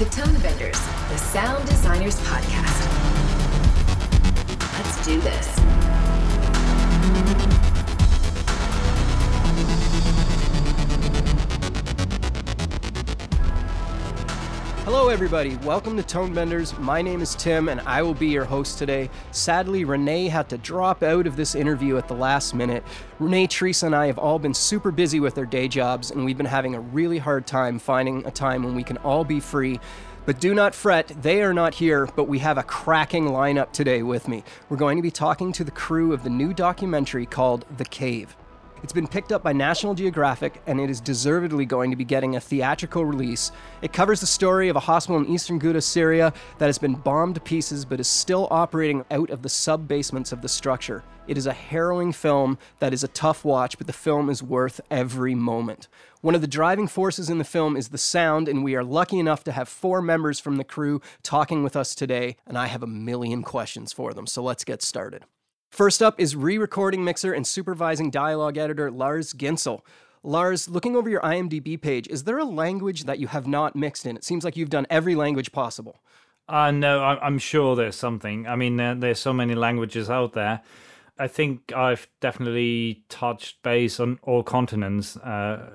To Tone Benders, the Sound Designers Podcast. Let's do this. Hello, everybody. Welcome to Tone Benders. My name is Tim, and I will be your host today. Sadly, Renee had to drop out of this interview at the last minute. Renee, Teresa, and I have all been super busy with our day jobs, and we've been having a really hard time finding a time when we can all be free. But do not fret, they are not here, but we have a cracking lineup today with me. We're going to be talking to the crew of the new documentary called The Cave. It's been picked up by National Geographic and it is deservedly going to be getting a theatrical release. It covers the story of a hospital in eastern Ghouta, Syria that has been bombed to pieces but is still operating out of the sub basements of the structure. It is a harrowing film that is a tough watch, but the film is worth every moment. One of the driving forces in the film is the sound, and we are lucky enough to have four members from the crew talking with us today, and I have a million questions for them, so let's get started. First up is re recording mixer and supervising dialogue editor Lars Ginzel. Lars, looking over your IMDb page, is there a language that you have not mixed in? It seems like you've done every language possible. Uh, no, I'm sure there's something. I mean, there, there's so many languages out there. I think I've definitely touched base on all continents, uh,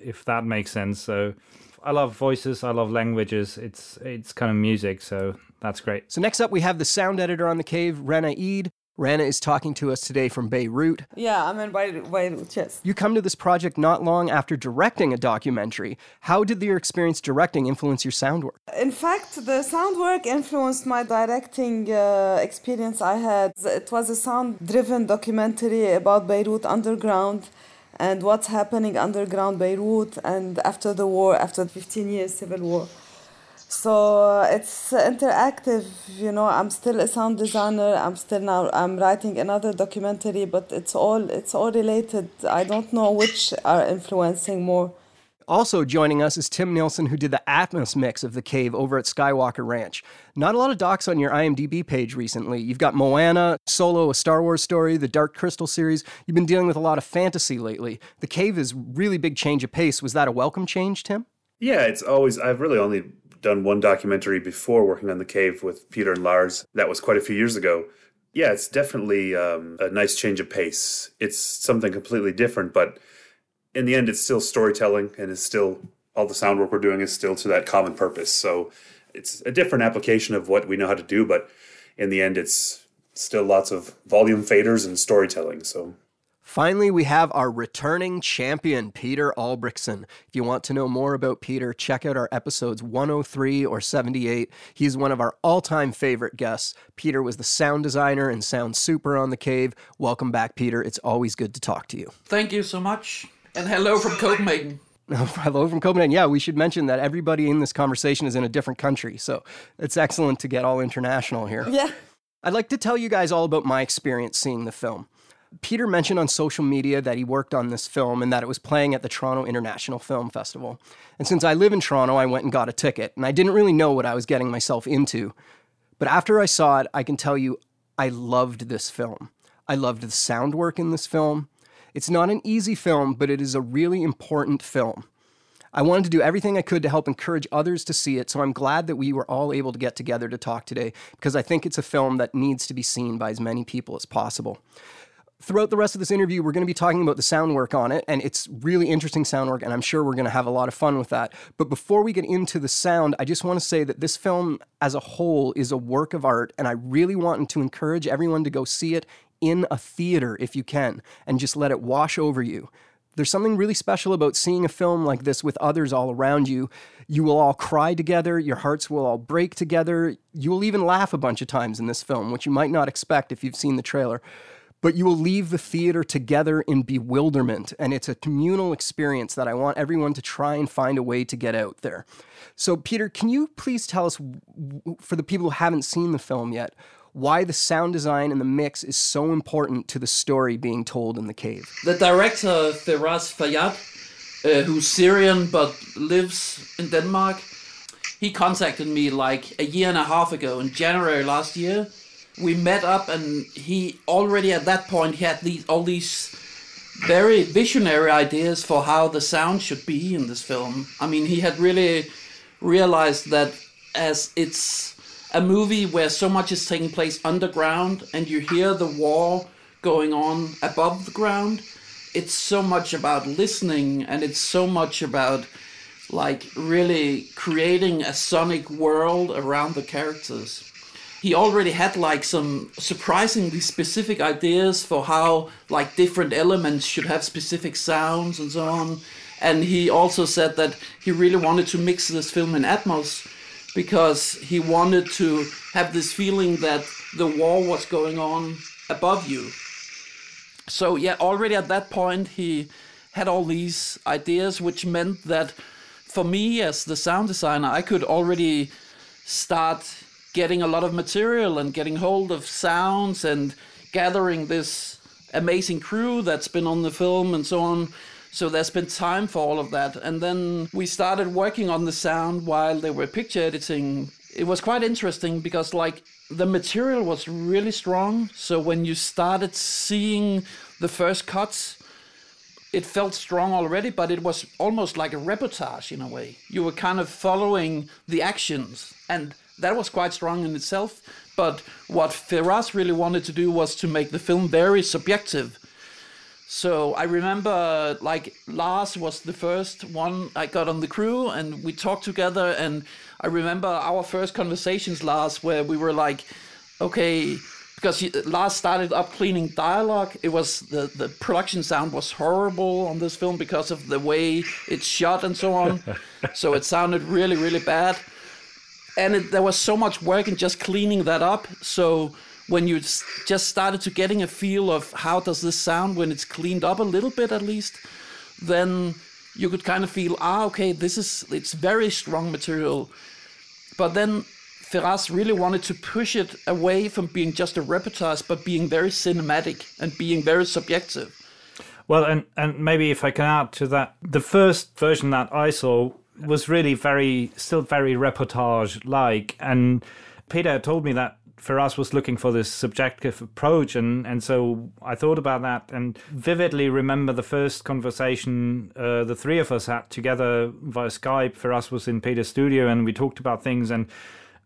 if that makes sense. So I love voices, I love languages. It's it's kind of music, so that's great. So next up, we have the sound editor on the cave, Rana Eid. Rana is talking to us today from Beirut. Yeah, I'm in Beirut, yes. You come to this project not long after directing a documentary. How did your experience directing influence your sound work? In fact, the sound work influenced my directing uh, experience I had. It was a sound driven documentary about Beirut underground and what's happening underground Beirut and after the war, after 15 years civil war. So uh, it's interactive, you know. I'm still a sound designer. I'm still now. I'm writing another documentary, but it's all it's all related. I don't know which are influencing more. Also joining us is Tim Nielsen, who did the Atmos mix of The Cave over at Skywalker Ranch. Not a lot of docs on your IMDb page recently. You've got Moana, Solo, a Star Wars story, the Dark Crystal series. You've been dealing with a lot of fantasy lately. The Cave is really big change of pace. Was that a welcome change, Tim? Yeah, it's always. I've really only done one documentary before working on the cave with Peter and Lars. That was quite a few years ago. Yeah, it's definitely um, a nice change of pace. It's something completely different, but in the end, it's still storytelling and it's still all the sound work we're doing is still to that common purpose. So it's a different application of what we know how to do, but in the end, it's still lots of volume faders and storytelling. So Finally, we have our returning champion, Peter Albrechtsen. If you want to know more about Peter, check out our episodes 103 or 78. He's one of our all time favorite guests. Peter was the sound designer and sound super on The Cave. Welcome back, Peter. It's always good to talk to you. Thank you so much. And hello from Copenhagen. Hello from Copenhagen. Yeah, we should mention that everybody in this conversation is in a different country. So it's excellent to get all international here. Yeah. I'd like to tell you guys all about my experience seeing the film. Peter mentioned on social media that he worked on this film and that it was playing at the Toronto International Film Festival. And since I live in Toronto, I went and got a ticket, and I didn't really know what I was getting myself into. But after I saw it, I can tell you I loved this film. I loved the sound work in this film. It's not an easy film, but it is a really important film. I wanted to do everything I could to help encourage others to see it, so I'm glad that we were all able to get together to talk today because I think it's a film that needs to be seen by as many people as possible throughout the rest of this interview, we're going to be talking about the sound work on it, and it's really interesting sound work, and I'm sure we're going to have a lot of fun with that. But before we get into the sound, I just want to say that this film as a whole is a work of art, and I really want to encourage everyone to go see it in a theater if you can, and just let it wash over you. There's something really special about seeing a film like this with others all around you. You will all cry together, your hearts will all break together. You will even laugh a bunch of times in this film, which you might not expect if you've seen the trailer but you will leave the theater together in bewilderment. And it's a communal experience that I want everyone to try and find a way to get out there. So, Peter, can you please tell us, for the people who haven't seen the film yet, why the sound design and the mix is so important to the story being told in the cave? The director, Firas Fayyad, uh, who's Syrian but lives in Denmark, he contacted me like a year and a half ago in January last year we met up and he already at that point he had these all these very visionary ideas for how the sound should be in this film. I mean, he had really realized that as it's a movie where so much is taking place underground and you hear the war going on above the ground, it's so much about listening and it's so much about like really creating a sonic world around the characters. He already had like some surprisingly specific ideas for how like different elements should have specific sounds and so on. And he also said that he really wanted to mix this film in Atmos because he wanted to have this feeling that the war was going on above you. So yeah, already at that point he had all these ideas, which meant that for me as the sound designer, I could already start getting a lot of material and getting hold of sounds and gathering this amazing crew that's been on the film and so on. So there's been time for all of that. And then we started working on the sound while they were picture editing. It was quite interesting because like the material was really strong. So when you started seeing the first cuts, it felt strong already, but it was almost like a reportage in a way. You were kind of following the actions, and that was quite strong in itself. But what Firas really wanted to do was to make the film very subjective. So I remember, like Lars was the first one I got on the crew, and we talked together. And I remember our first conversations, Lars, where we were like, "Okay, because he, Lars started up cleaning dialogue. It was the the production sound was horrible on this film because of the way it's shot and so on. so it sounded really really bad, and it, there was so much work in just cleaning that up. So when you just started to getting a feel of how does this sound when it's cleaned up a little bit at least, then you could kind of feel ah okay this is it's very strong material, but then Firas really wanted to push it away from being just a reportage, but being very cinematic and being very subjective. Well, and and maybe if I can add to that, the first version that I saw was really very, still very reportage like, and Peter told me that Firas was looking for this subjective approach, and, and so I thought about that and vividly remember the first conversation uh, the three of us had together via Skype. Firas was in Peter's studio, and we talked about things. And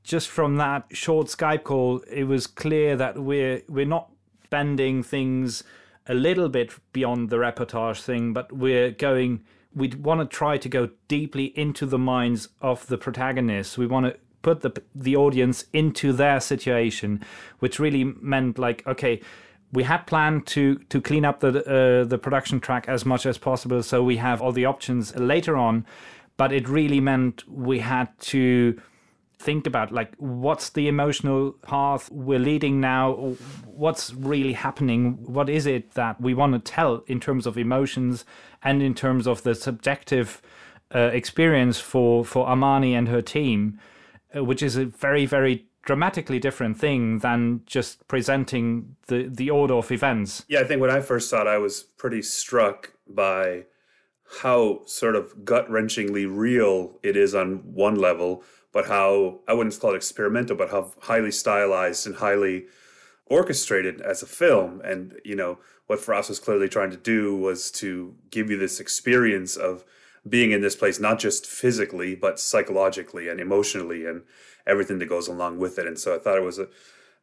just from that short Skype call, it was clear that we're we're not bending things a little bit beyond the reportage thing, but we're going. We want to try to go deeply into the minds of the protagonists. We want to put the the audience into their situation, which really meant like okay, we had planned to to clean up the uh, the production track as much as possible, so we have all the options later on, but it really meant we had to think about like what's the emotional path we're leading now what's really happening what is it that we want to tell in terms of emotions and in terms of the subjective uh, experience for for Amani and her team uh, which is a very very dramatically different thing than just presenting the the order of events. Yeah, I think when I first saw it, I was pretty struck by how sort of gut wrenchingly real it is on one level, but how I wouldn't call it experimental, but how highly stylized and highly orchestrated as a film. And you know what Firas was clearly trying to do was to give you this experience of being in this place, not just physically, but psychologically and emotionally and everything that goes along with it. And so I thought it was a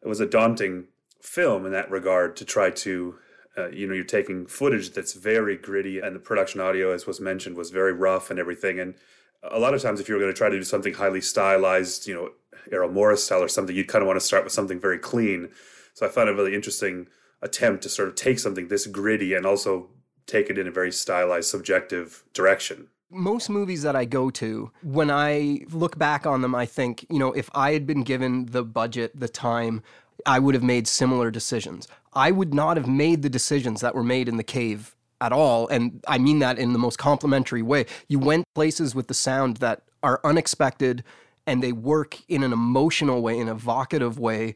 it was a daunting film in that regard to try to uh, you know you're taking footage that's very gritty and the production audio as was mentioned was very rough and everything and a lot of times if you were going to try to do something highly stylized you know Errol Morris style or something you'd kind of want to start with something very clean so I found a really interesting attempt to sort of take something this gritty and also take it in a very stylized, subjective direction. Most movies that I go to, when I look back on them, I think, you know, if I had been given the budget, the time, I would have made similar decisions. I would not have made the decisions that were made in the cave at all. And I mean that in the most complimentary way. You went places with the sound that are unexpected and they work in an emotional way, in an evocative way,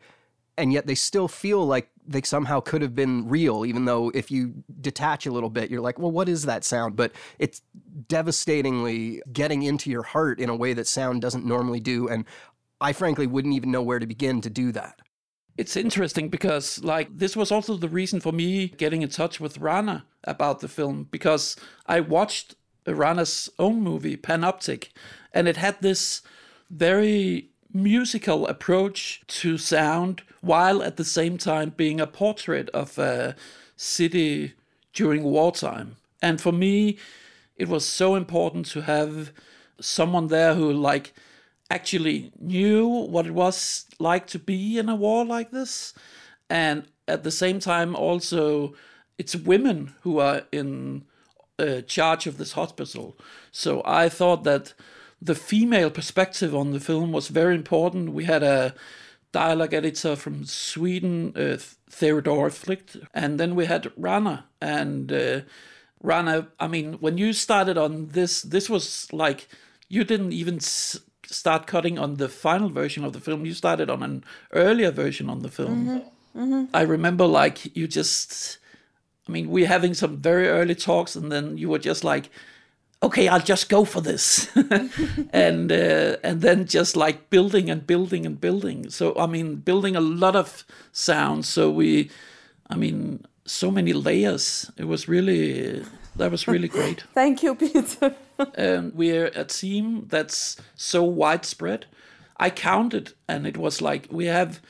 and yet they still feel like they somehow could have been real, even though if you detach a little bit, you're like, well, what is that sound? But it's devastatingly getting into your heart in a way that sound doesn't normally do. And I frankly wouldn't even know where to begin to do that. It's interesting because, like, this was also the reason for me getting in touch with Rana about the film because I watched Rana's own movie, Panoptic, and it had this very musical approach to sound while at the same time being a portrait of a city during wartime. And for me, it was so important to have someone there who like actually knew what it was like to be in a war like this. And at the same time also it's women who are in uh, charge of this hospital. So i thought that the female perspective on the film was very important. We had a dialogue editor from sweden uh, theodora flicht and then we had rana. And uh, rana i mean when you started on this this was like you didn't even start cutting on the final version of the film. You started on an earlier version on the film. Mm-hmm. Mm-hmm. I remember like you just, I mean, we're having some very early talks, and then you were just like, okay, I'll just go for this, and uh, and then just like building and building and building. So I mean, building a lot of sounds. So we, I mean, so many layers. It was really that was really great. Thank you, Peter. Um, we're a team that's so widespread. I counted, and it was like we have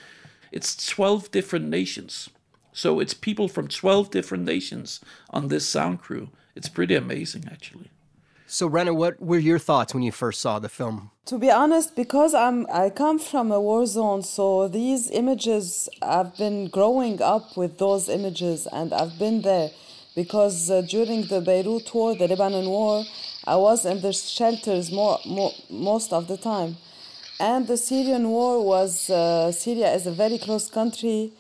it's 12 different nations. So it's people from 12 different nations on this sound crew. It's pretty amazing, actually. So, Rana, what were your thoughts when you first saw the film? To be honest, because I'm I come from a war zone, so these images I've been growing up with those images, and I've been there because uh, during the Beirut war, the Lebanon war, I was in the shelters more, more most of the time, and the Syrian war was uh, Syria is a very close country,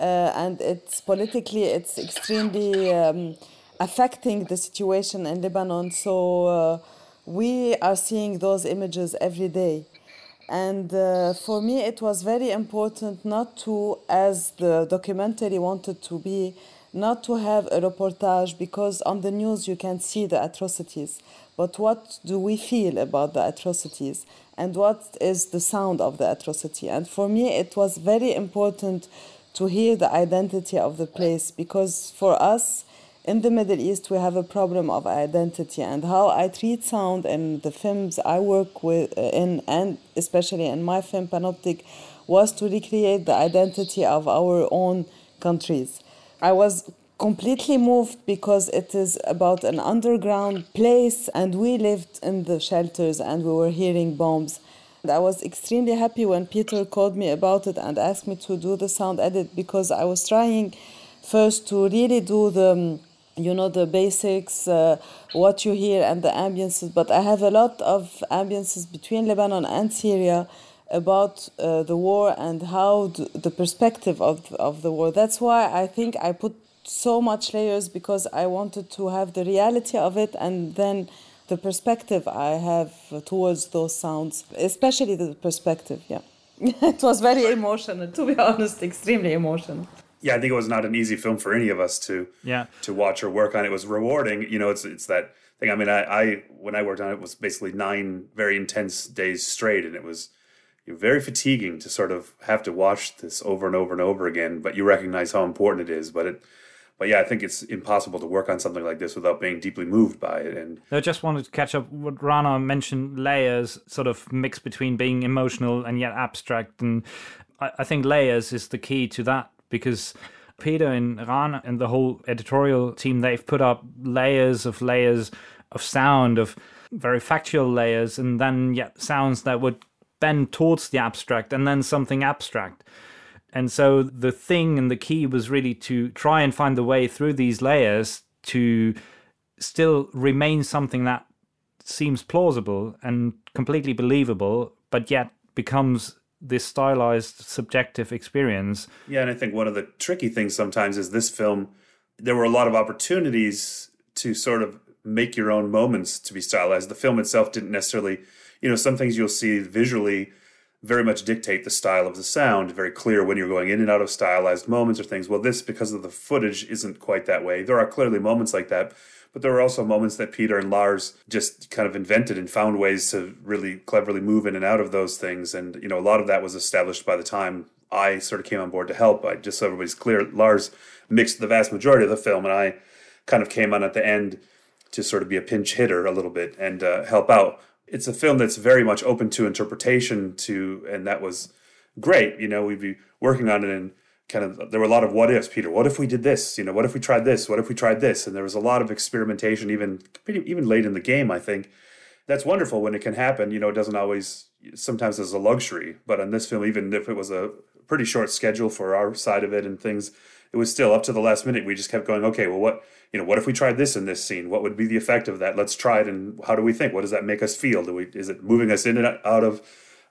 uh, and it's politically it's extremely um, affecting the situation in Lebanon. So uh, we are seeing those images every day. And uh, for me, it was very important not to, as the documentary wanted to be, not to have a reportage because on the news you can see the atrocities. But what do we feel about the atrocities? And what is the sound of the atrocity? And for me, it was very important to hear the identity of the place because for us, in the Middle East, we have a problem of identity, and how I treat sound in the films I work with uh, in, and especially in my film Panoptic, was to recreate the identity of our own countries. I was completely moved because it is about an underground place, and we lived in the shelters and we were hearing bombs. And I was extremely happy when Peter called me about it and asked me to do the sound edit because I was trying first to really do the you know the basics uh, what you hear and the ambiences but i have a lot of ambiences between lebanon and syria about uh, the war and how the perspective of, of the war that's why i think i put so much layers because i wanted to have the reality of it and then the perspective i have towards those sounds especially the perspective yeah it was very emotional to be honest extremely emotional yeah, I think it was not an easy film for any of us to yeah to watch or work on. It was rewarding. You know, it's it's that thing. I mean, I, I when I worked on it, it was basically nine very intense days straight, and it was very fatiguing to sort of have to watch this over and over and over again. But you recognize how important it is. But it, but yeah, I think it's impossible to work on something like this without being deeply moved by it. And I just wanted to catch up. What Rana mentioned, layers, sort of mix between being emotional and yet abstract, and I, I think layers is the key to that because Peter and Rana and the whole editorial team, they've put up layers of layers of sound, of very factual layers, and then yet sounds that would bend towards the abstract and then something abstract. And so the thing and the key was really to try and find the way through these layers to still remain something that seems plausible and completely believable, but yet becomes this stylized subjective experience. Yeah, and I think one of the tricky things sometimes is this film there were a lot of opportunities to sort of make your own moments to be stylized. The film itself didn't necessarily, you know, some things you'll see visually very much dictate the style of the sound, very clear when you're going in and out of stylized moments or things. Well, this because of the footage isn't quite that way. There are clearly moments like that, but there were also moments that Peter and Lars just kind of invented and found ways to really cleverly move in and out of those things. And, you know, a lot of that was established by the time I sort of came on board to help. I just so everybody's clear, Lars mixed the vast majority of the film, and I kind of came on at the end to sort of be a pinch hitter a little bit and uh, help out. It's a film that's very much open to interpretation to, and that was great. You know, we'd be working on it and kind of there were a lot of what ifs. Peter, what if we did this? You know, what if we tried this? What if we tried this? And there was a lot of experimentation, even even late in the game. I think that's wonderful when it can happen. You know, it doesn't always. Sometimes as a luxury, but on this film, even if it was a pretty short schedule for our side of it and things, it was still up to the last minute. We just kept going. Okay, well, what you know, what if we tried this in this scene? What would be the effect of that? Let's try it. And how do we think? What does that make us feel? Do we is it moving us in and out of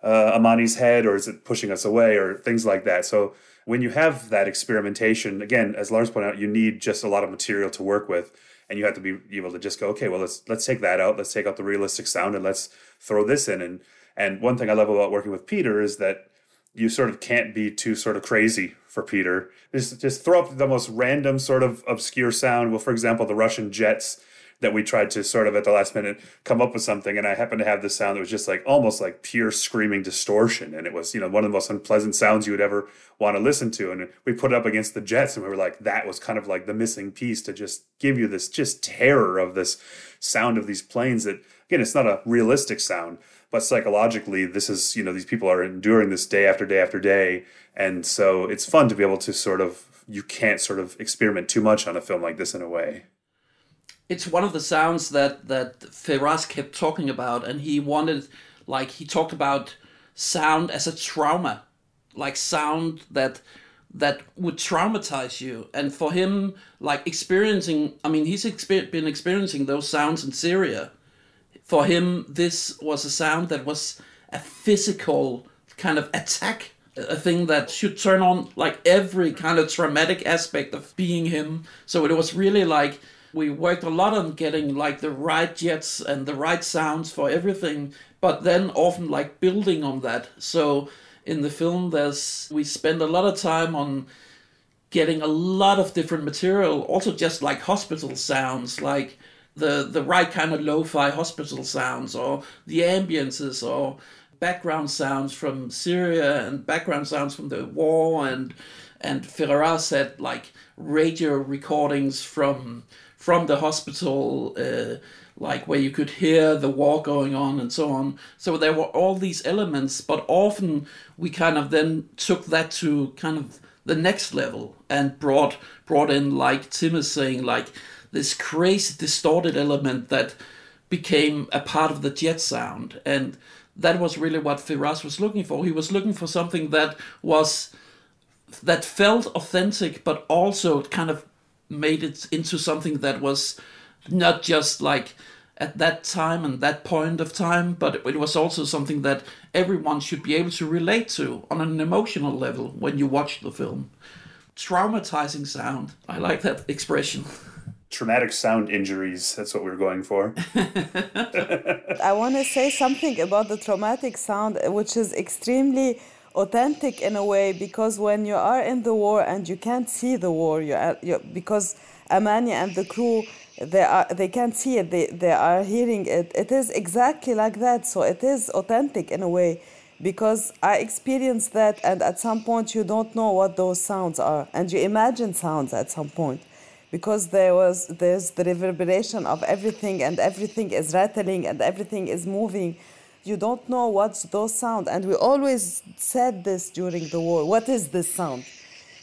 uh, Amani's head, or is it pushing us away, or things like that? So when you have that experimentation, again, as Lars pointed out, you need just a lot of material to work with, and you have to be able to just go, okay, well, let's let's take that out, let's take out the realistic sound, and let's throw this in. And and one thing I love about working with Peter is that you sort of can't be too sort of crazy for Peter. Just just throw up the most random sort of obscure sound. Well, for example, the Russian jets that we tried to sort of at the last minute come up with something and i happened to have this sound that was just like almost like pure screaming distortion and it was you know one of the most unpleasant sounds you would ever want to listen to and we put it up against the jets and we were like that was kind of like the missing piece to just give you this just terror of this sound of these planes that again it's not a realistic sound but psychologically this is you know these people are enduring this day after day after day and so it's fun to be able to sort of you can't sort of experiment too much on a film like this in a way it's one of the sounds that that Firas kept talking about, and he wanted, like, he talked about sound as a trauma, like sound that that would traumatize you. And for him, like experiencing, I mean, he's exper- been experiencing those sounds in Syria. For him, this was a sound that was a physical kind of attack a thing that should turn on like every kind of traumatic aspect of being him. So it was really like we worked a lot on getting like the right jets and the right sounds for everything, but then often like building on that. So in the film, there's we spend a lot of time on getting a lot of different material, also just like hospital sounds, like the the right kind of lo-fi hospital sounds, or the ambiances, or background sounds from Syria and background sounds from the war, and and Ferreira said like radio recordings from from the hospital, uh, like where you could hear the war going on and so on. So there were all these elements, but often we kind of then took that to kind of the next level and brought brought in like Tim is saying, like this crazy distorted element that became a part of the jet sound and that was really what Firas was looking for. He was looking for something that was that felt authentic, but also kind of made it into something that was not just like at that time and that point of time, but it was also something that everyone should be able to relate to on an emotional level when you watch the film. Traumatizing sound. I like that expression. Traumatic sound injuries. That's what we are going for. I want to say something about the traumatic sound, which is extremely authentic in a way because when you are in the war and you can't see the war, you are, you, because Amani and the crew they are they can't see it they, they are hearing it it is exactly like that so it is authentic in a way because i experienced that and at some point you don't know what those sounds are and you imagine sounds at some point because there was there's the reverberation of everything and everything is rattling and everything is moving. You don't know what's those sound. And we always said this during the war. What is this sound?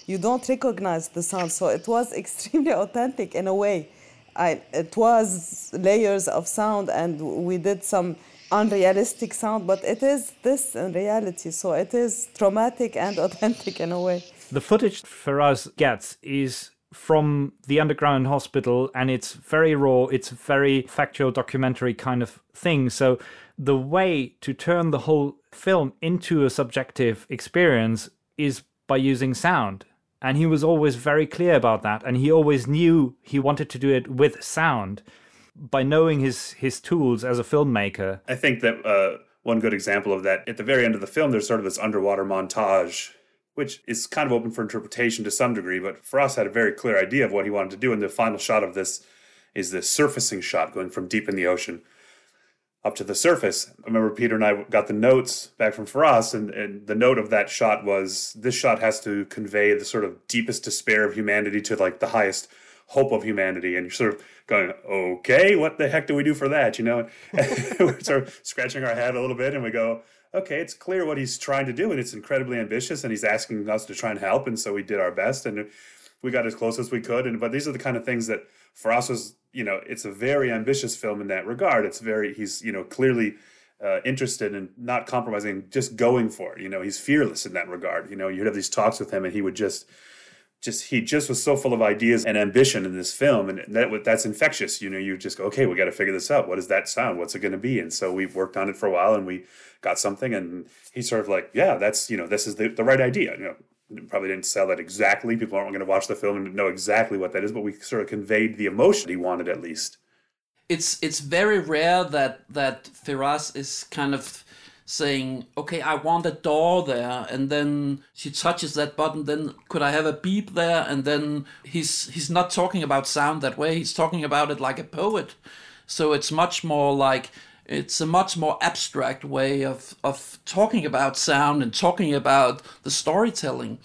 You don't recognize the sound. So it was extremely authentic in a way. I, it was layers of sound and we did some unrealistic sound but it is this in reality. So it is traumatic and authentic in a way. The footage Firas gets is from the underground hospital and it's very raw it's very factual documentary kind of thing so the way to turn the whole film into a subjective experience is by using sound. And he was always very clear about that. And he always knew he wanted to do it with sound by knowing his, his tools as a filmmaker. I think that uh, one good example of that, at the very end of the film, there's sort of this underwater montage, which is kind of open for interpretation to some degree. But Firas had a very clear idea of what he wanted to do. And the final shot of this is this surfacing shot going from deep in the ocean up to the surface. I remember Peter and I got the notes back from Firas, and, and the note of that shot was this shot has to convey the sort of deepest despair of humanity to like the highest hope of humanity. And you're sort of going, okay, what the heck do we do for that? You know, we're sort of scratching our head a little bit and we go, okay, it's clear what he's trying to do and it's incredibly ambitious and he's asking us to try and help. And so we did our best and we got as close as we could. And, but these are the kind of things that for us was, you know, it's a very ambitious film in that regard. It's very, he's, you know, clearly, uh, interested in not compromising, just going for it. You know, he's fearless in that regard. You know, you'd have these talks with him, and he would just, just he just was so full of ideas and ambition in this film, and that that's infectious. You know, you just go, okay, we got to figure this out. What does that sound? What's it going to be? And so we've worked on it for a while, and we got something, and he's sort of like, yeah, that's you know, this is the, the right idea. You know, probably didn't sell that exactly. People aren't going to watch the film and know exactly what that is, but we sort of conveyed the emotion he wanted at least it's it's very rare that that Firas is kind of saying, "Okay, I want a door there," and then she touches that button. Then could I have a beep there? And then he's he's not talking about sound that way. He's talking about it like a poet. So it's much more like it's a much more abstract way of of talking about sound and talking about the storytelling,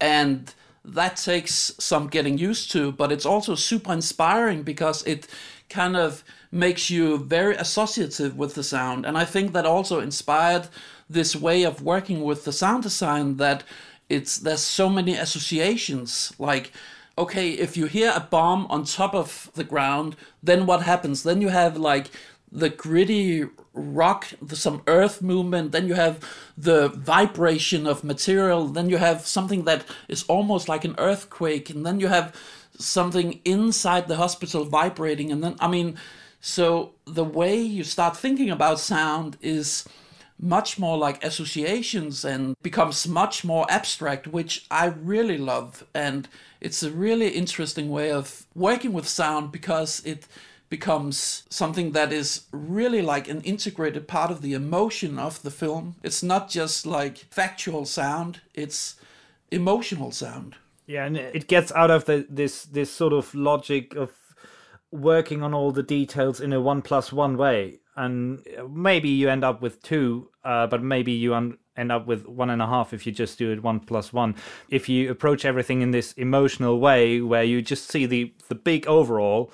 and that takes some getting used to. But it's also super inspiring because it kind of makes you very associative with the sound. And I think that also inspired this way of working with the sound design that it's there's so many associations. Like okay if you hear a bomb on top of the ground then what happens? Then you have like the gritty rock some earth movement. Then you have the vibration of material. Then you have something that is almost like an earthquake. And then you have something inside the hospital vibrating. And then i mean so the way you start thinking about sound is much more like associations and becomes much more abstract which i really love. And it's a really interesting way of working with sound because it becomes something that is really like an integrated part of the emotion of the film. It's not just like factual sound it's emotional sound. Yeah, and it gets out of the this this sort of logic of working on all the details in a one plus one way, and maybe you end up with two, uh, but maybe you un- end up with one and a half if you just do it one plus one. If you approach everything in this emotional way, where you just see the the big overall,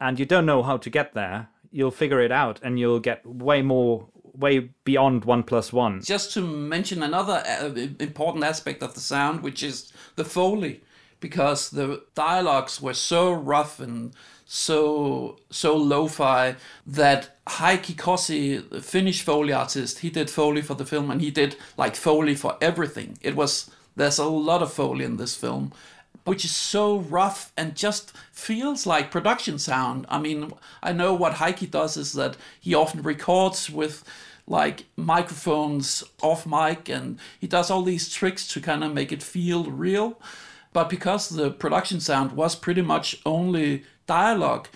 and you don't know how to get there, you'll figure it out, and you'll get way more way beyond one plus one. Just to mention another uh, important aspect of the sound, which is the foley, because the dialogues were so rough and so so lo-fi that Heikki Kossi, the Finnish foley artist, he did foley for the film, and he did like foley for everything. It was there's a lot of foley in this film, which is so rough and just feels like production sound. I mean, I know what Heikki does is that he often records with like microphones off mic and he does all these tricks to kind of make it feel real. But because the production sound was pretty much only dialogue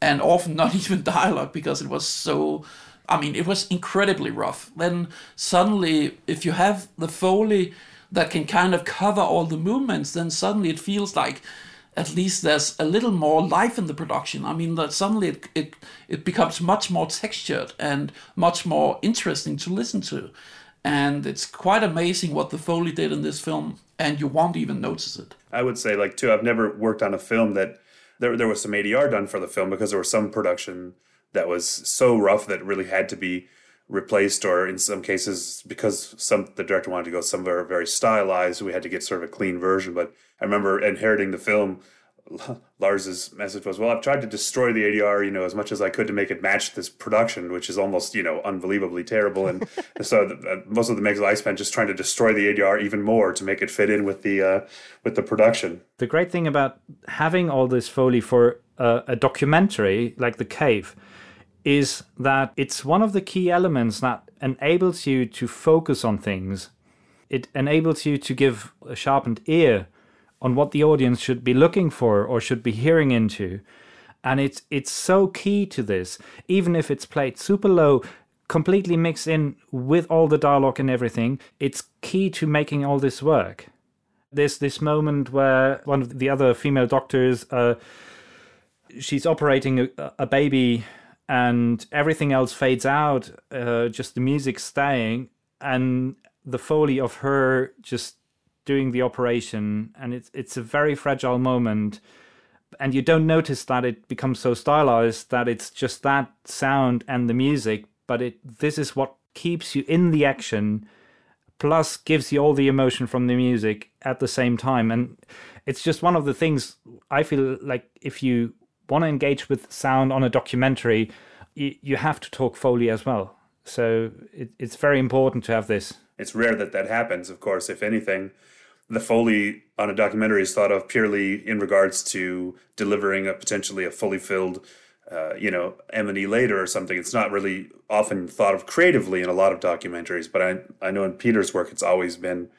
and often not even dialogue because it was so I mean, it was incredibly rough. Then suddenly, if you have the Foley that can kind of cover all the movements, then suddenly it feels like at least there's a little more life in the production. I mean, that suddenly it, it, it becomes much more textured and much more interesting to listen to. And it's quite amazing what the Foley did in this film, and you won't even notice it. I would say, like, too, I've never worked on a film that there, there was some ADR done for the film because there was some production that was so rough that really had to be replaced or in some cases because some the director wanted to go somewhere very stylized we had to get sort of a clean version but i remember inheriting the film lars's message was well i've tried to destroy the adr you know as much as i could to make it match this production which is almost you know unbelievably terrible and so the, uh, most of the makes i spent just trying to destroy the adr even more to make it fit in with the uh, with the production the great thing about having all this foley for uh, a documentary like the cave is that it's one of the key elements that enables you to focus on things. It enables you to give a sharpened ear on what the audience should be looking for or should be hearing into. And it's it's so key to this, even if it's played super low, completely mixed in with all the dialogue and everything, it's key to making all this work. There's this moment where one of the other female doctors uh, she's operating a, a baby and everything else fades out, uh, just the music staying, and the foley of her just doing the operation, and it's it's a very fragile moment. and you don't notice that it becomes so stylized that it's just that sound and the music, but it this is what keeps you in the action plus gives you all the emotion from the music at the same time and it's just one of the things I feel like if you want to engage with sound on a documentary, you, you have to talk Foley as well. So it, it's very important to have this. It's rare that that happens, of course. If anything, the Foley on a documentary is thought of purely in regards to delivering a potentially a fully filled, uh, you know, M&E later or something. It's not really often thought of creatively in a lot of documentaries, but I, I know in Peter's work it's always been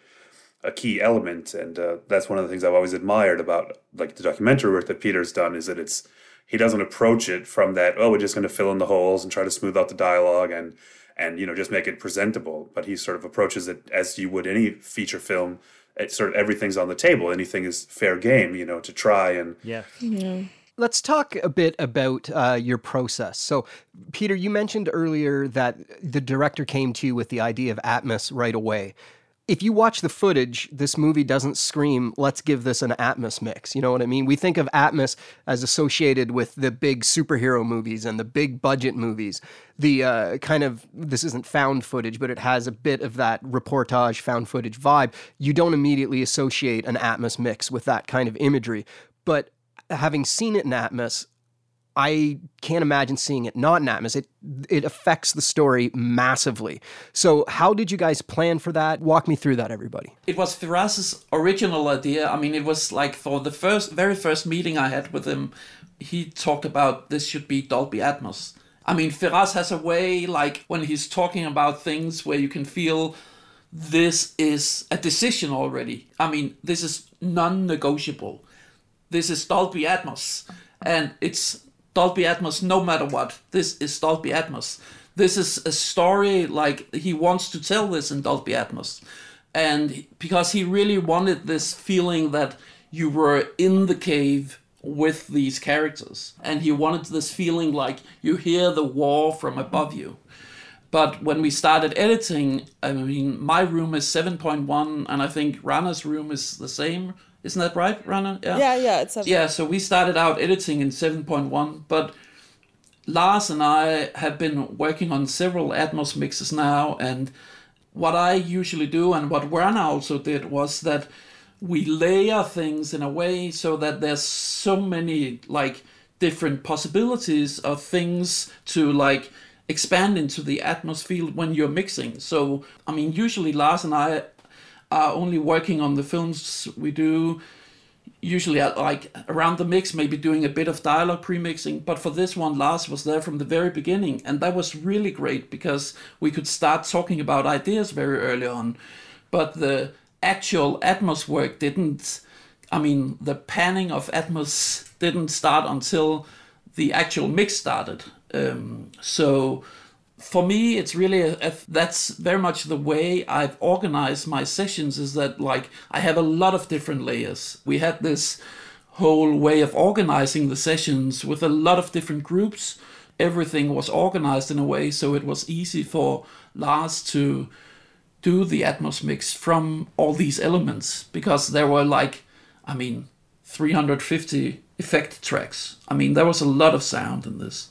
a key element, and uh, that's one of the things I've always admired about like the documentary work that Peter's done is that it's he doesn't approach it from that oh we're just going to fill in the holes and try to smooth out the dialogue and and you know just make it presentable, but he sort of approaches it as you would any feature film. It sort of everything's on the table. Anything is fair game, you know, to try and yeah. Yeah. Let's talk a bit about uh, your process. So, Peter, you mentioned earlier that the director came to you with the idea of Atmos right away if you watch the footage, this movie doesn't scream, let's give this an Atmos mix. You know what I mean? We think of Atmos as associated with the big superhero movies and the big budget movies. The uh, kind of, this isn't found footage, but it has a bit of that reportage, found footage vibe. You don't immediately associate an Atmos mix with that kind of imagery. But having seen it in Atmos, I can't imagine seeing it not in Atmos. It it affects the story massively. So how did you guys plan for that? Walk me through that, everybody. It was Firas's original idea. I mean, it was like for the first, very first meeting I had with him, he talked about this should be Dolby Atmos. I mean, Firas has a way, like when he's talking about things where you can feel this is a decision already. I mean, this is non-negotiable. This is Dolby Atmos, and it's Dolby Atmos no matter what. This is Dolby Atmos. This is a story like he wants to tell this in Dolby Atmos. And because he really wanted this feeling that you were in the cave with these characters. And he wanted this feeling like you hear the war from above you. But when we started editing, I mean, my room is 7.1, and I think Rana's room is the same isn't that right, Rana? Yeah, yeah, yeah it's yeah. So we started out editing in seven point one, but Lars and I have been working on several Atmos mixes now, and what I usually do and what Rana also did was that we layer things in a way so that there's so many like different possibilities of things to like expand into the atmosphere when you're mixing. So I mean, usually Lars and I are only working on the films we do usually at like around the mix maybe doing a bit of dialogue pre-mixing. But for this one lars was there from the very beginning and that was really great because we could start talking about ideas very early on. But the actual atmos work didn't i mean the panning of atmos didn't start until the actual mix started. Um, so for me it's really a, a, that's very much the way i've organized my sessions is that like i have a lot of different layers. We had this whole way of organizing the sessions with a lot of different groups. Everything was organized in a way so it was easy for lars to do the atmos mix from all these elements because there were like i mean 350 effect tracks. I mean there was a lot of sound in this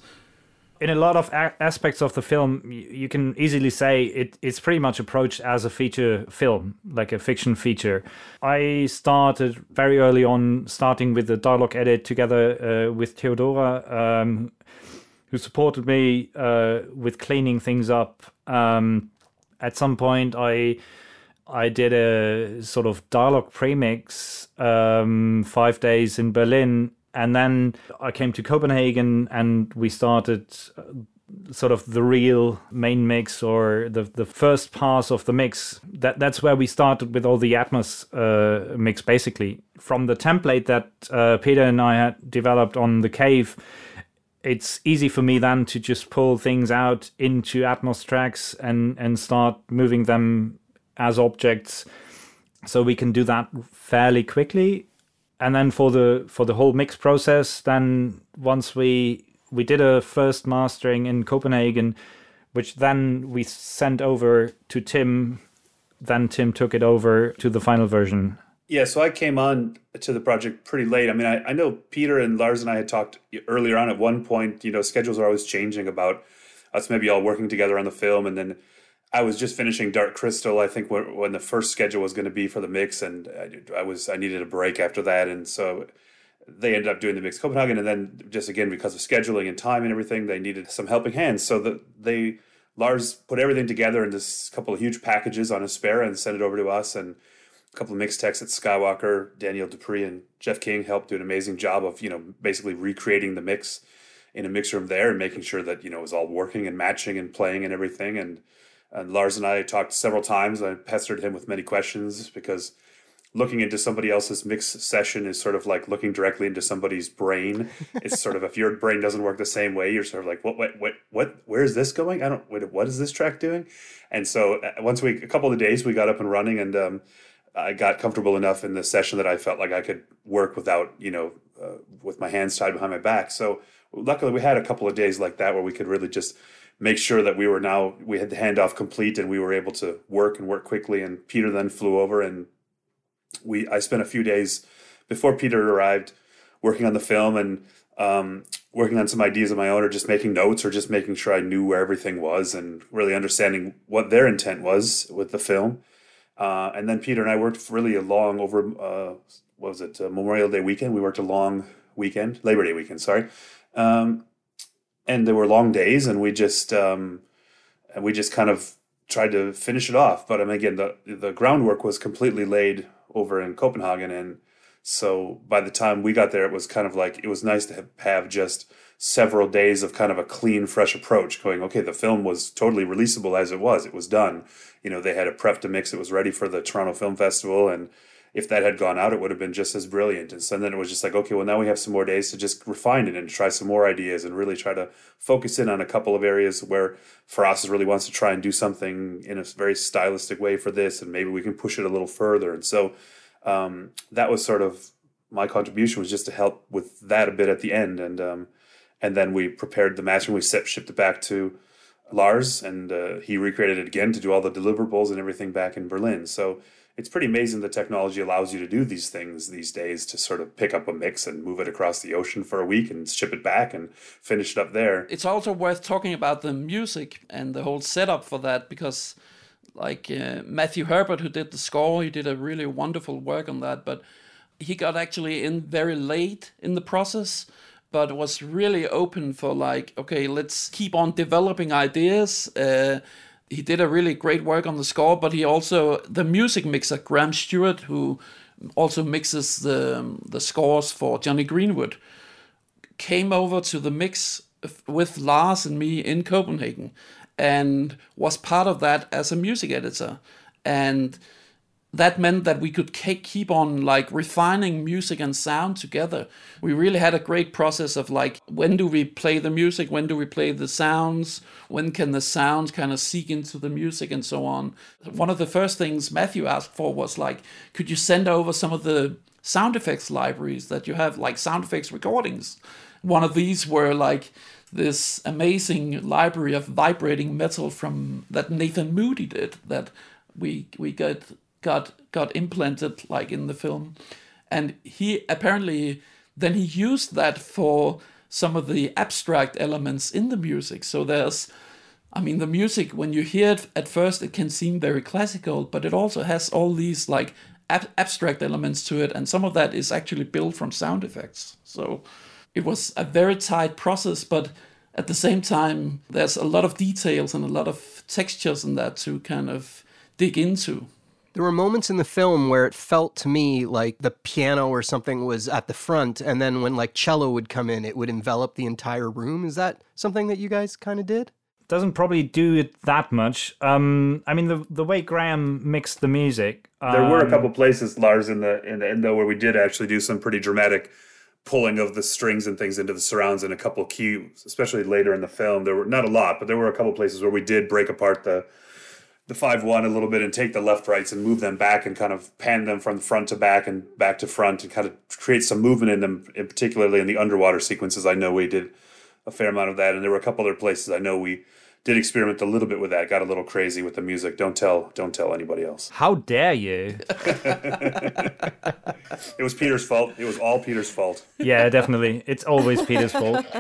in a lot of a- aspects of the film, you can easily say it, it's pretty much approached as a feature film, like a fiction feature. I started very early on, starting with the dialogue edit together uh, with Theodora, um, who supported me uh, with cleaning things up. Um, at some point, I I did a sort of dialogue premix um, five days in Berlin and then I came to Copenhagen and we started uh, sort of the real main mix or the the first pass of the mix. That that's where we started with all the Atmos uh, mix basically from the template that uh, Peter and I had developed on the cave. It's easy for me then to just pull things out into Atmos tracks and and start moving them as objects, so we can do that fairly quickly and then for the for the whole mix process then once we we did a first mastering in copenhagen which then we sent over to tim then tim took it over to the final version Yeah, so I came on to the project pretty late. I mean, I, I know Peter and Lars and I had talked earlier on at one point, you know, schedules are always changing about us maybe all working together on the film. And then I was just finishing Dark Crystal, I think, when, when the first schedule was going to be for the mix. And I, I, was, I needed a break after that. And so they ended up doing the mix Copenhagen. And then just again, because of scheduling and time and everything, they needed some helping hands. So that they, Lars put everything together in this couple of huge packages on Aspera and sent it over to us. And a couple of mix techs at Skywalker, Daniel Dupree and Jeff King helped do an amazing job of, you know, basically recreating the mix in a mix room there and making sure that, you know, it was all working and matching and playing and everything. And, and Lars and I talked several times. I pestered him with many questions because looking into somebody else's mix session is sort of like looking directly into somebody's brain. it's sort of if your brain doesn't work the same way, you're sort of like, what, what, what, what? Where is this going? I don't. What, what is this track doing? And so uh, once we, a couple of days, we got up and running, and um, I got comfortable enough in the session that I felt like I could work without, you know, uh, with my hands tied behind my back. So luckily, we had a couple of days like that where we could really just make sure that we were now we had the handoff complete and we were able to work and work quickly. And Peter then flew over, and we I spent a few days before Peter arrived working on the film and um, working on some ideas of my own, or just making notes, or just making sure I knew where everything was, and really understanding what their intent was with the film. Uh, and then Peter and I worked really a long over uh, what was it uh, Memorial Day weekend. We worked a long weekend, Labor Day weekend, sorry. Um, and there were long days, and we just um, and we just kind of tried to finish it off. But I mean, again, the the groundwork was completely laid over in Copenhagen, and so by the time we got there, it was kind of like it was nice to have just several days of kind of a clean, fresh approach. Going, okay, the film was totally releasable as it was; it was done you know, they had a prep to mix. It was ready for the Toronto Film Festival. And if that had gone out, it would have been just as brilliant. And so then it was just like, okay, well, now we have some more days to just refine it and try some more ideas and really try to focus in on a couple of areas where Firas really wants to try and do something in a very stylistic way for this. And maybe we can push it a little further. And so um, that was sort of my contribution was just to help with that a bit at the end. And, um, and then we prepared the match and we set, shipped it back to Lars, and uh, he recreated it again to do all the deliverables and everything back in Berlin. So it's pretty amazing the technology allows you to do these things these days to sort of pick up a mix and move it across the ocean for a week and ship it back and finish it up there. It's also worth talking about the music and the whole setup for that because, like uh, Matthew Herbert, who did the score, he did a really wonderful work on that, but he got actually in very late in the process but was really open for like, okay, let's keep on developing ideas. Uh, he did a really great work on the score, but he also the music mixer Graham Stewart, who also mixes the the scores for Jonny Greenwood, came over to the mix with Lars and me in Copenhagen, and was part of that as a music editor, and that meant that we could keep on like refining music and sound together. We really had a great process of like when do we play the music, when do we play the sounds, when can the sounds kind of seek into the music and so on. One of the first things Matthew asked for was like, could you send over some of the sound effects libraries that you have, like sound effects recordings? One of these were like this amazing library of vibrating metal from that Nathan Moody did that we we got got got implanted like in the film. And he apparently then he used that for some of the abstract elements in the music. So there's i mean the music when you hear it at first it can seem very classical but it also has all these like ab- abstract elements to it and some of that is actually built from sound effects. So it was a very tight process but at the same time there's a lot of details and a lot of textures in that to kind of dig into there were moments in the film where it felt to me like the piano or something was at the front, and then when like cello would come in, it would envelop the entire room. Is that something that you guys kind of did? Doesn't probably do it that much. Um, I mean, the the way Graham mixed the music. Um, there were a um, couple places, Lars, in the in the end though, where we did actually do some pretty dramatic pulling of the strings and things into the surrounds in a couple cues, especially later in the film. There were not a lot, but there were a couple places where we did break apart the the five one a little bit and take the left rights and move them back and kind of pan them from front to back and back to front and kind of create some movement in them, in particularly in the underwater sequences. I know we did a fair amount of that, and there were a couple other places I know we did experiment a little bit with that. Got a little crazy with the music. Don't tell, don't tell anybody else. How dare you? It was Peter's fault. It was all Peter's fault. yeah, definitely. It's always Peter's fault.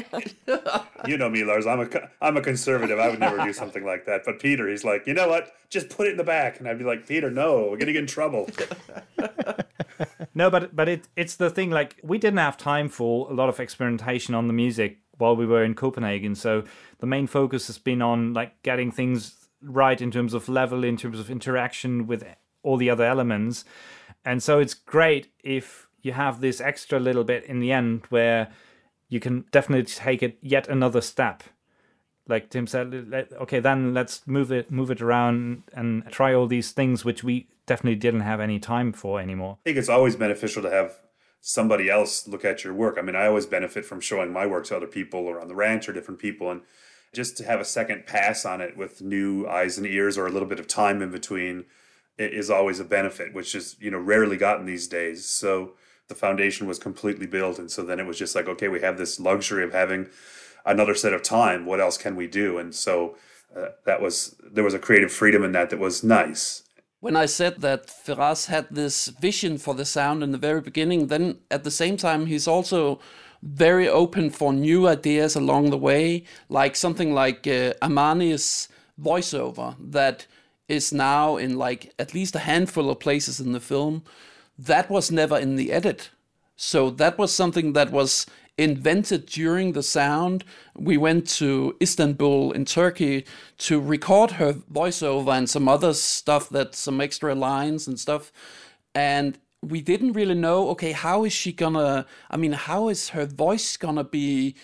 You know me, Lars. I'm a I'm a conservative. I would never do something like that. But Peter, he's like, you know what? Just put it in the back, and I'd be like, Peter, no, we're gonna get in trouble. No, but but it it's the thing. Like we didn't have time for a lot of experimentation on the music while we were in Copenhagen. So the main focus has been on like getting things right in terms of level, in terms of interaction with all the other elements. And so it's great if you have this extra little bit in the end where you can definitely take it yet another step. Like Tim said, okay, then let's move it move it around and try all these things which we definitely didn't have any time for anymore. I think it's always beneficial to have somebody else look at your work. I mean, I always benefit from showing my work to other people or on the ranch or different people, and just to have a second pass on it with new eyes and ears or a little bit of time in between is always a benefit, which is you know rarely gotten these days. So the foundation was completely built, and so then it was just like, okay, we have this luxury of having another set of time. What else can we do? And so uh, that was there was a creative freedom in that that was nice. when I said that Firas had this vision for the sound in the very beginning, then at the same time, he's also very open for new ideas along the way, like something like uh, Amani's voiceover that is now in like at least a handful of places in the film. That was never in the edit. So that was something that was invented during the sound. We went to Istanbul in Turkey to record her voiceover and some other stuff that some extra lines and stuff. And we didn't really know, okay, how is she gonna I mean, how is her voice gonna be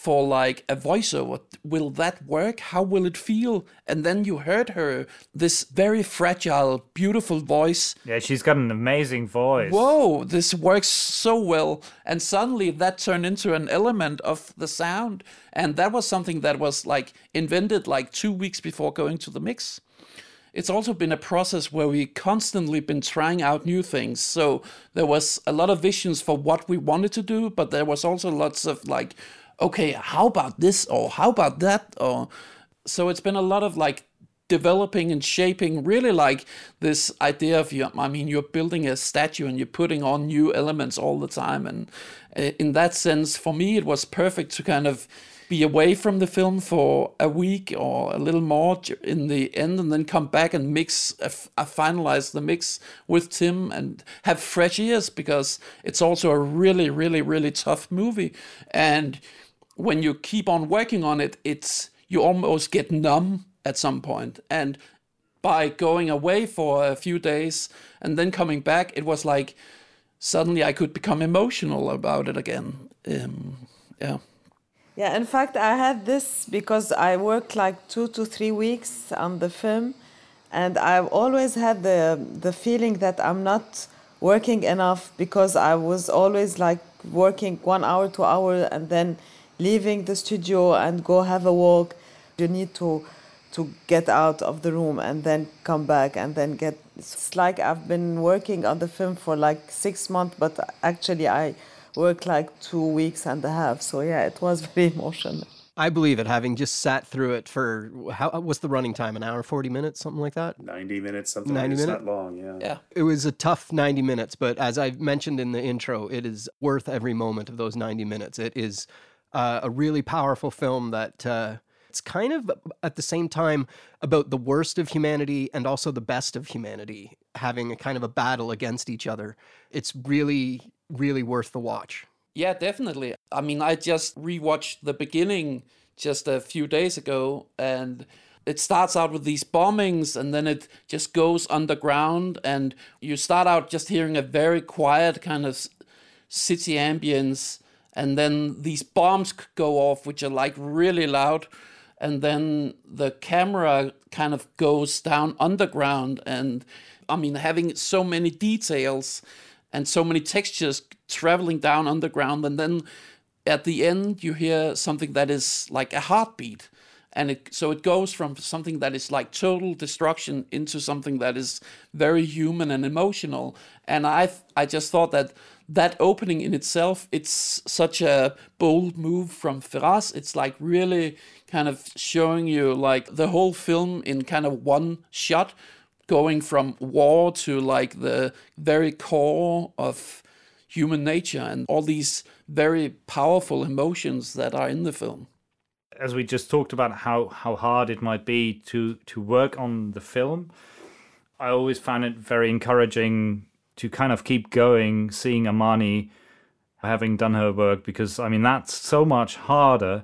for like a voiceover. Will that work? How will it feel? And then you heard her, this very fragile, beautiful voice. Yeah, she's got an amazing voice. Whoa, this works so well. And suddenly that turned into an element of the sound. And that was something that was like invented like two weeks before going to the mix it's also been a process where we constantly been trying out new things. So there was a lot of visions for what we wanted to do but there was also lots of like okay how about this or how about that? or so it's been a lot of like developing and shaping really like this idea of you i mean you're building a statue and you're putting on new elements all the time. And uh, in that sense for me it was perfect to kind of be away from the film for a week or a little more in the end and then come back and mix uh, uh, finalize the mix with tim and have fresh ears because it's also a really really really tough movie. And when you keep on working on it it's you almost get numb at some point. And by going away for a few days and then coming back it was like suddenly i could become emotional about it again. Um, yeah Yeah, in fact, I had this because I worked like two to three weeks on the film, and I've always had the the feeling that I'm not working enough because I was always like working one hour, two hour, and then leaving the studio and go have a walk. You need to to get out of the room and then come back and then get. It's like I've been working on the film for like six months, but actually I worked like two weeks and a half. So yeah, it was very emotional. I believe it, having just sat through it for how what's the running time? An hour, forty minutes, something like that. Ninety minutes, something. 90 like It's minute? not long. Yeah. yeah It was a tough ninety minutes, but as I mentioned in the intro, it is worth every moment of those ninety minutes. It is uh, a really powerful film that. Uh, it's kind of at the same time about the worst of humanity and also the best of humanity having a kind of a battle against each other. It's really, really worth the watch. Yeah, definitely. I mean, I just rewatched the beginning just a few days ago, and it starts out with these bombings, and then it just goes underground, and you start out just hearing a very quiet kind of city ambience, and then these bombs go off, which are like really loud, and then the camera kind of goes down underground, and I mean, having so many details and so many textures traveling down underground and then at the end you hear something that is like a heartbeat and it so it goes from something that is like total destruction into something that is very human and emotional and i i just thought that that opening in itself, it's such a bold move from Firas. It's like really kind of showing you like the whole film in kind of one shot, going from war to like the very core of human nature and all these very powerful emotions that are in the film. As we just talked about how, how hard it might be to, to work on the film, I always found it very encouraging to kind of keep going, seeing Amani having done her work, because I mean, that's so much harder.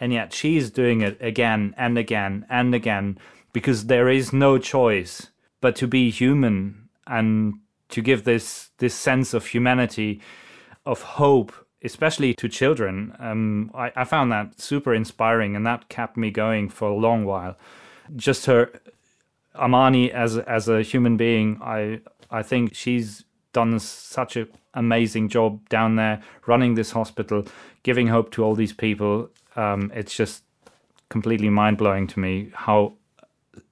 And yet she's doing it again and again and again because there is no choice but to be human and to give this this sense of humanity, of hope, especially to children. Um, I, I found that super inspiring, and that kept me going for a long while. Just her Amani as as a human being, I I think she's done such an amazing job down there, running this hospital, giving hope to all these people. Um, it's just completely mind blowing to me how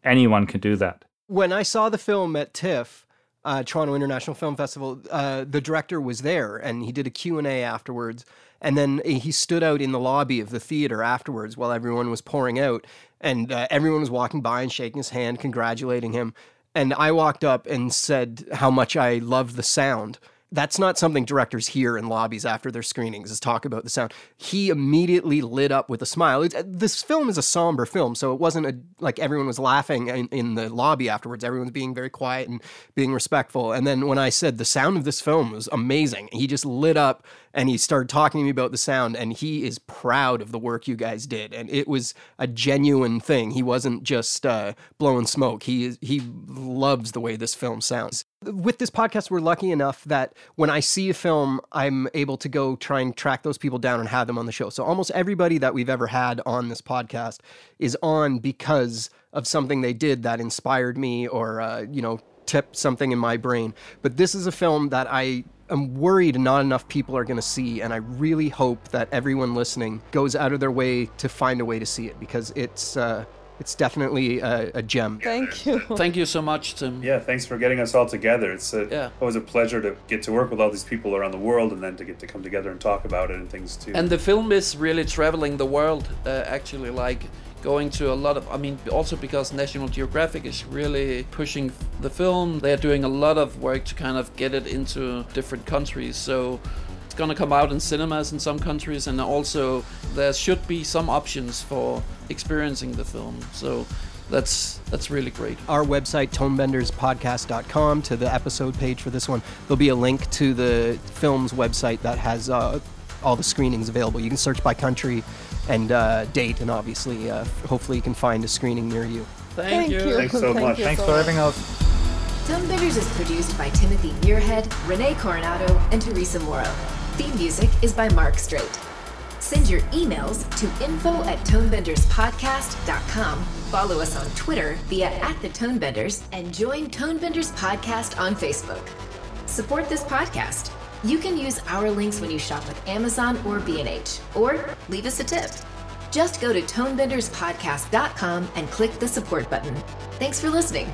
anyone can do that. When I saw the film at TIFF, uh, Toronto International Film Festival, uh, the director was there and he did a Q&A afterwards. And then he stood out in the lobby of the theater afterwards while everyone was pouring out. And uh, everyone was walking by and shaking his hand, congratulating him. And I walked up and said how much I loved the sound that's not something directors hear in lobbies after their screenings is talk about the sound. He immediately lit up with a smile. It's, this film is a somber film so it wasn't a, like everyone was laughing in, in the lobby afterwards. Everyone's being very quiet and being respectful. And then when i said the sound of this film was amazing he just lit up and he started talking to me about the sound and he is proud of the work you guys did. And it was a genuine thing. He wasn't just uh, blowing smoke. He he loves the way this film sounds. With this podcast we're lucky enough that when i see a film i'm able to go try and track those people down and have them on the show. So almost everybody that we've ever had on this podcast is on because of something they did that inspired me or uh, you know tipped something in my brain. But this is a film that i I'm worried not enough people are going to see, and I really hope that everyone listening goes out of their way to find a way to see it because it's uh, it's definitely a, a, gem. Thank you. Thank you so much, Tim. Yeah, thanks for getting us all together. It's a, yeah. always a pleasure to get to work with all these people around the world and then to get to come together and talk about it and things too. And the film is really traveling the world, uh, actually, like going to a lot of i mean also because national geographic is really pushing the film they're doing a lot of work to kind of get it into different countries so it's going to come out in cinemas in some countries and also there should be some options for experiencing the film so that's that's really great. Our website, tonebenderspodcast.com, to the episode page for this one, there'll be a link to the film's website that has uh, all the screenings available. You can search by country and uh, date, and obviously, uh, hopefully, you can find a screening near you. Thank, Thank you. you. Thanks so Thank much. you Thanks so for having us. Tone Benders is produced by Timothy Muirhead, Rene Coronado, and Teresa Morrow. Theme music is by Mark Strait. Send your emails to info at tonebenderspodcast.com. Follow us on Twitter via at the Tonebenders and join Tonebenders Podcast on Facebook. Support this podcast. You can use our links when you shop with Amazon or B&H, or leave us a tip. Just go to tonebenderspodcast.com and click the support button. Thanks for listening.